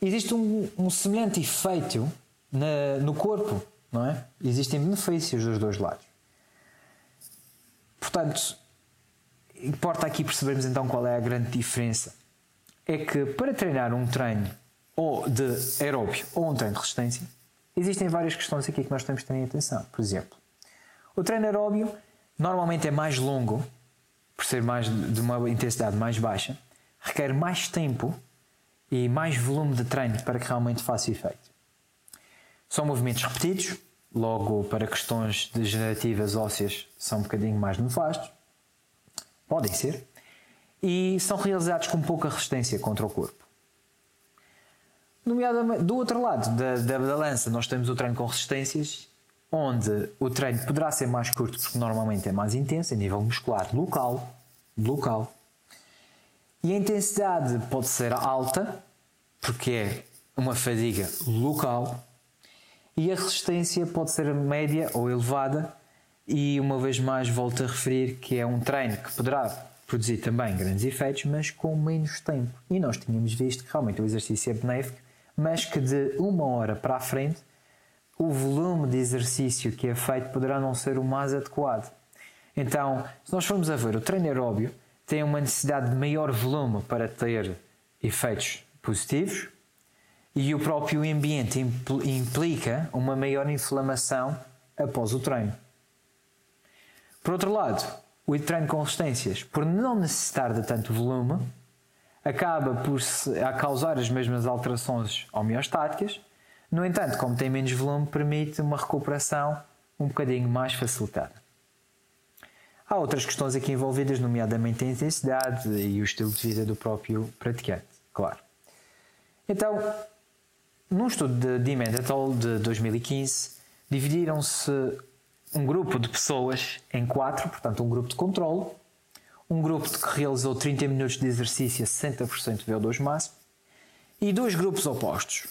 existe um, um semelhante efeito na, no corpo não é? Existem benefícios dos dois lados. Portanto, importa aqui percebermos então qual é a grande diferença. É que para treinar um treino ou de aeróbio ou um treino de resistência, existem várias questões aqui que nós temos que ter em atenção. Por exemplo, o treino aeróbio normalmente é mais longo, por ser mais de uma intensidade mais baixa, requer mais tempo e mais volume de treino para que realmente faça efeito. São movimentos repetidos, logo para questões degenerativas ósseas são um bocadinho mais nefastos. Podem ser. E são realizados com pouca resistência contra o corpo. Nomeadamente, do outro lado da, da balança, nós temos o treino com resistências, onde o treino poderá ser mais curto porque normalmente é mais intenso, a nível muscular local, local. E a intensidade pode ser alta, porque é uma fadiga local, e a resistência pode ser média ou elevada, e uma vez mais volto a referir que é um treino que poderá produzir também grandes efeitos, mas com menos tempo. E nós tínhamos visto que realmente o exercício é benéfico, mas que de uma hora para a frente o volume de exercício que é feito poderá não ser o mais adequado. Então, se nós formos a ver, o treino aeróbio tem uma necessidade de maior volume para ter efeitos positivos e o próprio ambiente implica uma maior inflamação após o treino. Por outro lado, o treino com resistências, por não necessitar de tanto volume, acaba por a causar as mesmas alterações homeostáticas. No entanto, como tem menos volume, permite uma recuperação um bocadinho mais facilitada. Há outras questões aqui envolvidas, nomeadamente a intensidade e o estilo de vida do próprio praticante, claro. Então, num estudo de Demand et al. de 2015, dividiram-se um grupo de pessoas em quatro, portanto, um grupo de controle, um grupo que realizou 30 minutos de exercício a 60% de VO2 máximo, e dois grupos opostos.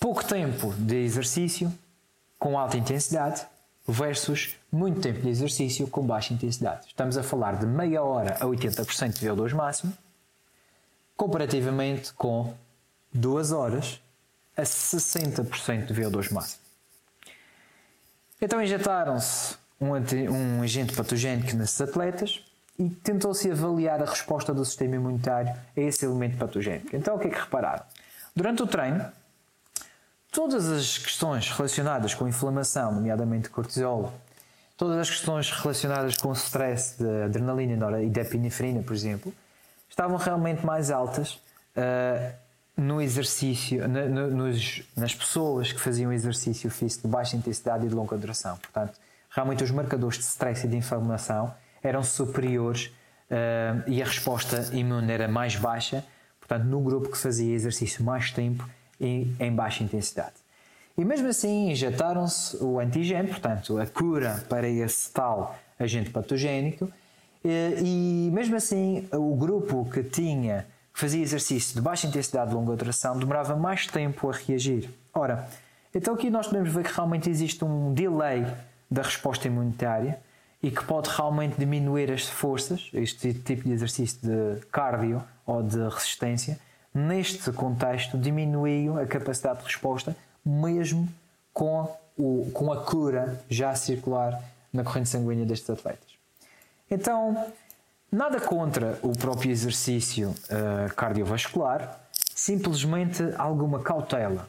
Pouco tempo de exercício com alta intensidade versus muito tempo de exercício com baixa intensidade. Estamos a falar de meia hora a 80% de VO2 máximo, comparativamente com duas horas a 60% de VO2 máximo. Então injetaram-se um, um, agente patogénico nesses atletas e tentou-se avaliar a resposta do sistema imunitário a esse elemento patogénico. Então o que é que repararam? Durante o treino, todas as questões relacionadas com inflamação, nomeadamente cortisol, todas as questões relacionadas com o stress de adrenalina e de epinefrina, por exemplo, estavam realmente mais altas uh, no exercício, na, no, nos, nas pessoas que faziam exercício físico de baixa intensidade e de longa duração. Portanto, realmente os marcadores de stress e de inflamação eram superiores uh, e a resposta imune era mais baixa, portanto, no grupo que fazia exercício mais tempo e em baixa intensidade. E mesmo assim injetaram-se o antigênio, portanto, a cura para esse tal agente patogénico, e, mesmo assim o grupo que tinha que fazia exercício de baixa intensidade de longa duração demorava mais tempo a reagir. Ora, então aqui nós podemos ver que realmente existe um delay da resposta imunitária e que pode realmente diminuir as forças, este tipo de exercício de cardio ou de resistência, neste contexto diminuiu a capacidade de resposta mesmo com, o, com a cura já circular na corrente sanguínea destes atletas. Então, Nada contra o próprio exercício uh, cardiovascular, simplesmente alguma cautela.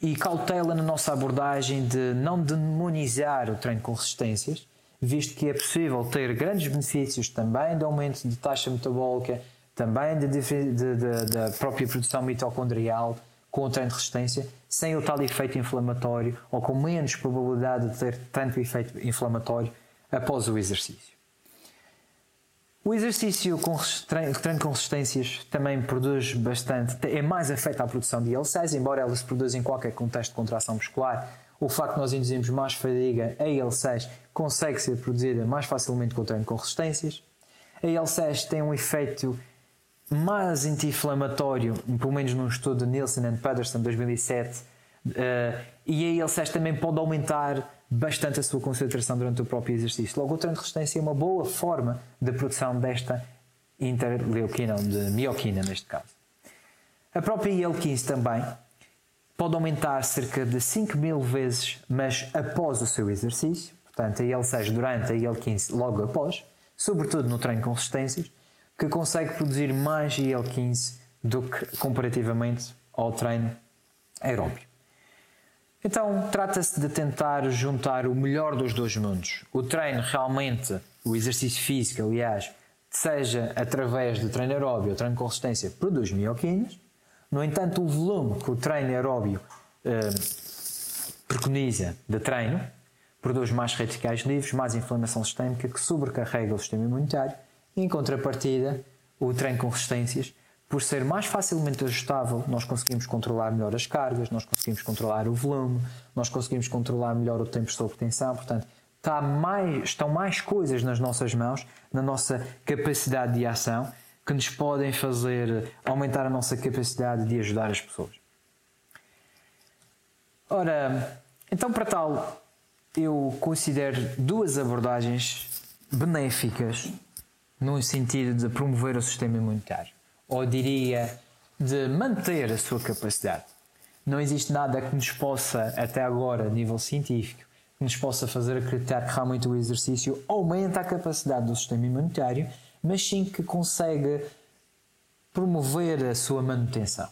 E cautela na nossa abordagem de não demonizar o treino com resistências, visto que é possível ter grandes benefícios também de aumento de taxa metabólica, também da própria produção mitocondrial com o treino de resistência, sem o tal efeito inflamatório ou com menos probabilidade de ter tanto efeito inflamatório após o exercício. O exercício com treino, com resistências também produz bastante, é mais afeto à produção de IL-6, embora ela se produza em qualquer contexto de contração muscular. O facto de nós induzirmos mais fadiga, a IL-6 consegue ser produzida mais facilmente com o treino com resistências. A IL-6 tem um efeito mais anti-inflamatório, pelo menos num estudo de Nielsen and Pedersen 2007, uh, e a IL-6 também pode aumentar bastante a sua concentração durante o próprio exercício. Logo, o treino de resistência é uma boa forma de produção desta interleuquina, de mioquina neste caso. A própria IL-15 também pode aumentar cerca de 5 mil vezes, mas após o seu exercício, portanto a IL-6 durante, a IL-15 logo após, sobretudo no treino com resistências, que consegue produzir mais IL-15 do que comparativamente ao treino aeróbio. Então, trata-se de tentar juntar o melhor dos dois mundos. O treino realmente, o exercício físico, aliás, seja através do treino aeróbio ou treino com resistência, produz mioquinas. No entanto, o volume que o treino aeróbio eh, preconiza de treino produz mais radicais livres, mais inflamação sistémica que sobrecarrega o sistema imunitário. Em contrapartida, o treino com resistências por ser mais facilmente ajustável, nós conseguimos controlar melhor as cargas, nós conseguimos controlar o volume, nós conseguimos controlar melhor o tempo sob tensão. Portanto, está mais, estão mais coisas nas nossas mãos, na nossa capacidade de ação, que nos podem fazer aumentar a nossa capacidade de ajudar as pessoas. Ora, então, para tal, eu considero duas abordagens benéficas no sentido de promover o sistema imunitário ou diria de manter a sua capacidade. Não existe nada que nos possa, até agora, a nível científico, que nos possa fazer acreditar que realmente o exercício aumenta a capacidade do sistema imunitário, mas sim que consegue promover a sua manutenção.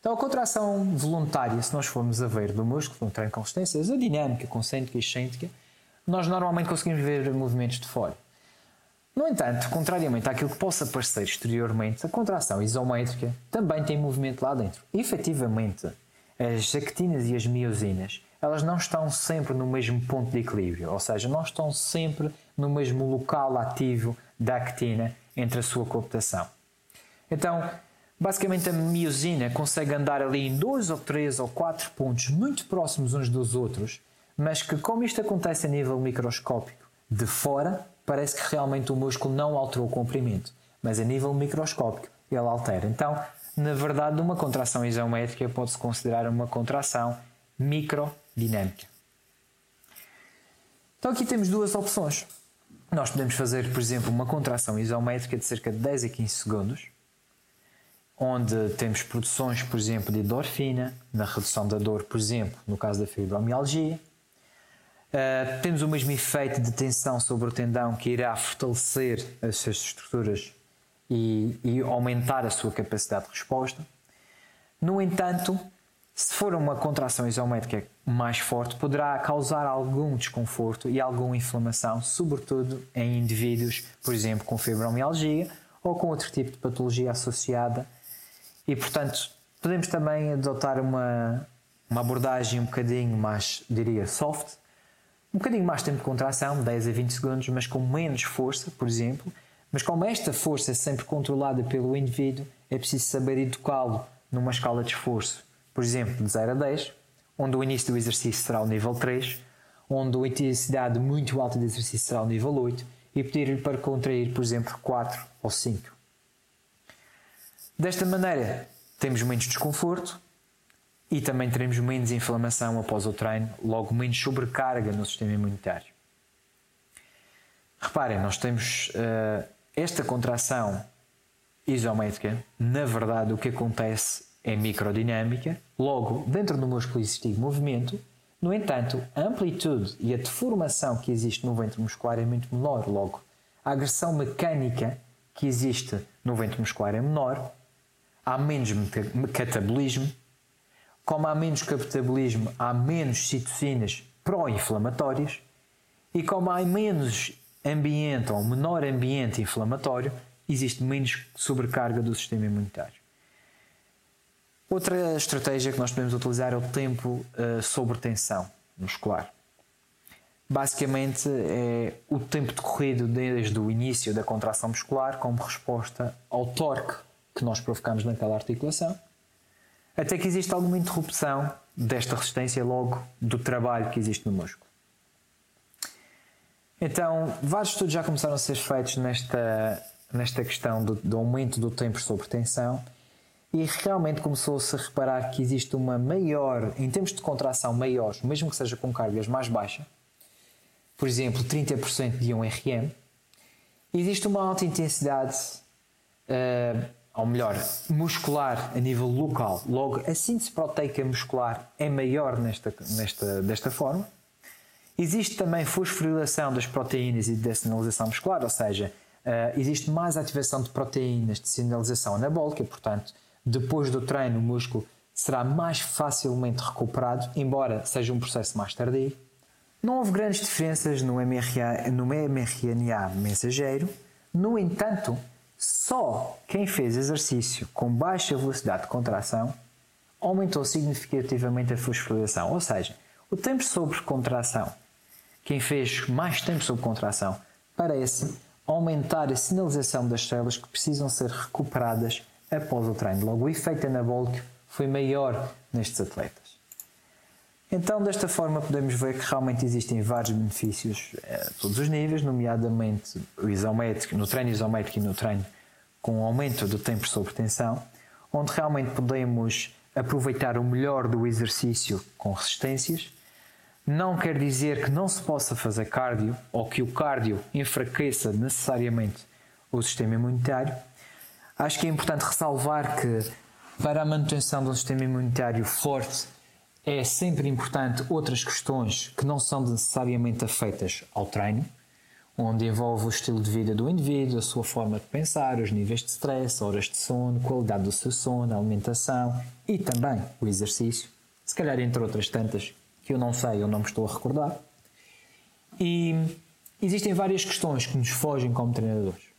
Então, a contração voluntária, se nós formos a ver do músculo, com resistências, a dinâmica, concêntrica e excêntrica, nós normalmente conseguimos ver movimentos de fora. No entanto, contrariamente àquilo que possa parecer exteriormente, a contração isométrica também tem movimento lá dentro. E, efetivamente, as actinas e as miosinas, elas não estão sempre no mesmo ponto de equilíbrio, ou seja, não estão sempre no mesmo local ativo da actina entre a sua cooptação. Então, basicamente a miosina consegue andar ali em dois ou três ou quatro pontos muito próximos uns dos outros, mas que como isto acontece a nível microscópico de fora, parece que realmente o músculo não alterou o comprimento, mas a nível microscópico ele altera. Então, na verdade, uma contração isométrica pode-se considerar uma contração microdinâmica. Então aqui temos duas opções. Nós podemos fazer, por exemplo, uma contração isométrica de cerca de 10 a 15 segundos, onde temos produções, por exemplo, de endorfina, na redução da dor, por exemplo, no caso da fibromialgia. Uh, temos o mesmo efeito de tensão sobre o tendão que irá fortalecer as suas estruturas e, e aumentar a sua capacidade de resposta. No entanto, se for uma contração isométrica mais forte, poderá causar algum desconforto e alguma inflamação, sobretudo em indivíduos, por exemplo, com fibromialgia ou com outro tipo de patologia associada. E, portanto, podemos também adotar uma, uma abordagem um bocadinho mais, diria, soft, um bocadinho mais tempo de contração, 10 a 20 segundos, mas com menos força, por exemplo. Mas como esta força é sempre controlada pelo indivíduo, é preciso saber educá-lo numa escala de esforço, por exemplo, de 0 a 10, onde o início do exercício será o nível 3, onde a intensidade muito alta de exercício será o nível 8, e pedir-lhe para contrair, por exemplo, 4 ou 5. Desta maneira, temos menos desconforto e também teremos menos inflamação após o treino, logo menos sobrecarga no sistema imunitário. Reparem, nós temos uh, esta contração isométrica, na verdade, o que acontece é microdinâmica, logo, dentro do músculo existe movimento, no entanto, a amplitude e a deformação que existe no ventre muscular é muito menor, logo, a agressão mecânica que existe no ventre muscular é menor há menos catabolismo. Como há menos catabolismo, há menos citocinas pró-inflamatórias. E como há menos ambiente ou menor ambiente inflamatório, existe menos sobrecarga do sistema imunitário. Outra estratégia que nós podemos utilizar é o tempo uh, sobre tensão muscular. Basicamente é o tempo decorrido desde o início da contração muscular como resposta ao torque que nós provocamos naquela articulação, até que existe alguma interrupção desta resistência logo do trabalho que existe no músculo. Então, vários estudos já começaram a ser feitos nesta, nesta questão do, do aumento do tempo sobre tensão e realmente começou-se a reparar que existe uma maior, em termos de contração maiores, mesmo que seja com cargas mais baixas, por exemplo, 30% de 1RM, existe uma alta intensidade uh, ou melhor, muscular a nível local. Logo, a síntese proteica muscular é maior nesta, nesta, desta forma. Existe também fosforilação das proteínas e da sinalização muscular, ou seja, uh, existe mais ativação de proteínas de sinalização anabólica, portanto, depois do treino, o músculo será mais facilmente recuperado, embora seja um processo mais tardio. Não houve grandes diferenças no, MRA, no mRNA mensageiro, no entanto, só quem fez exercício com baixa velocidade de contração aumentou significativamente a fosforilação, ou seja, o tempo sobre contração. Quem fez mais tempo sobre contração parece aumentar a sinalização das células que precisam ser recuperadas após o treino. Logo, o efeito anabólico foi maior nestes atletas. Então, desta forma, podemos ver que realmente existem vários benefícios a todos os níveis, nomeadamente o isométrico, no treino isométrico e no treino com o aumento do tempo sobre tensão, onde realmente podemos aproveitar o melhor do exercício com resistências. Não quer dizer que não se possa fazer cardio ou que o cardio enfraqueça necessariamente o sistema imunitário. Acho que é importante ressalvar que para a manutenção de um sistema imunitário forte é sempre importante outras questões que não são necessariamente afeitas ao treino. onde envolve o estilo de vida do indivíduo, a sua forma de pensar, os níveis de stress, horas de sono, qualidade do seu sono, alimentação e também o exercício, se calhar entre outras tantas que eu não sei ou não me estou a recordar. E existem várias questões que nos fogem como treinadores.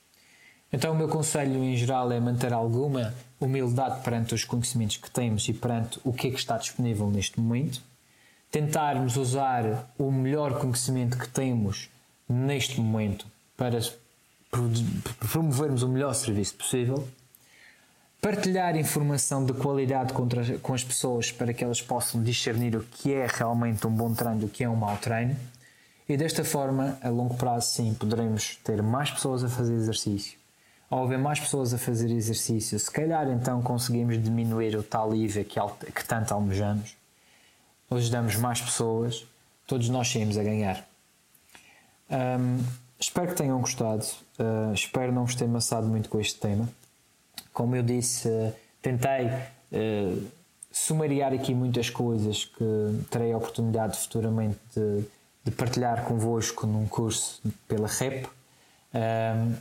Então, o meu conselho em geral é manter alguma humildade perante os conhecimentos que temos e perante o que é que está disponível neste momento. Tentarmos usar o melhor conhecimento que temos neste momento para promovermos o melhor serviço possível. Partilhar informação de qualidade com as pessoas para que elas possam discernir o que é realmente um bom treino e o que é um mau treino. E desta forma, a longo prazo, sim, poderemos ter mais pessoas a fazer exercício ao haver mais pessoas a fazer exercício, se calhar então conseguimos diminuir o tal IVA que, que tanto almejamos, ajudamos mais pessoas, todos nós saímos a ganhar. Um, espero que tenham gostado, uh, espero não vos ter amassado muito com este tema. Como eu disse, uh, tentei uh, sumariar aqui muitas coisas que terei a oportunidade futuramente de, de partilhar convosco num curso pela REP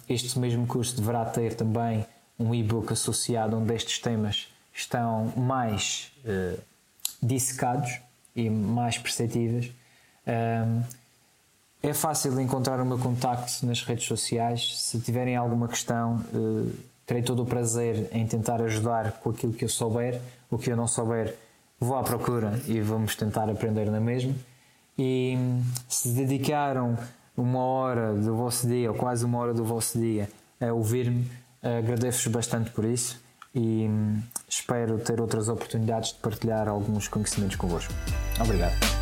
este mesmo curso deverá ter também um e-book associado onde estes temas estão mais uh, dissecados e mais perceptíveis. É fácil encontrar o meu contacto nas redes sociais. Se tiverem alguma questão, uh, terei todo o prazer em tentar ajudar com aquilo que eu souber. O que eu não souber, vou à procura e vamos tentar aprender na mesma. E se dedicaram uma hora do vosso dia, ou quase uma hora do vosso dia, a ouvir-me. Agradeço-vos bastante por isso e hum, espero ter outras oportunidades de partilhar alguns conhecimentos convosco. Obrigado.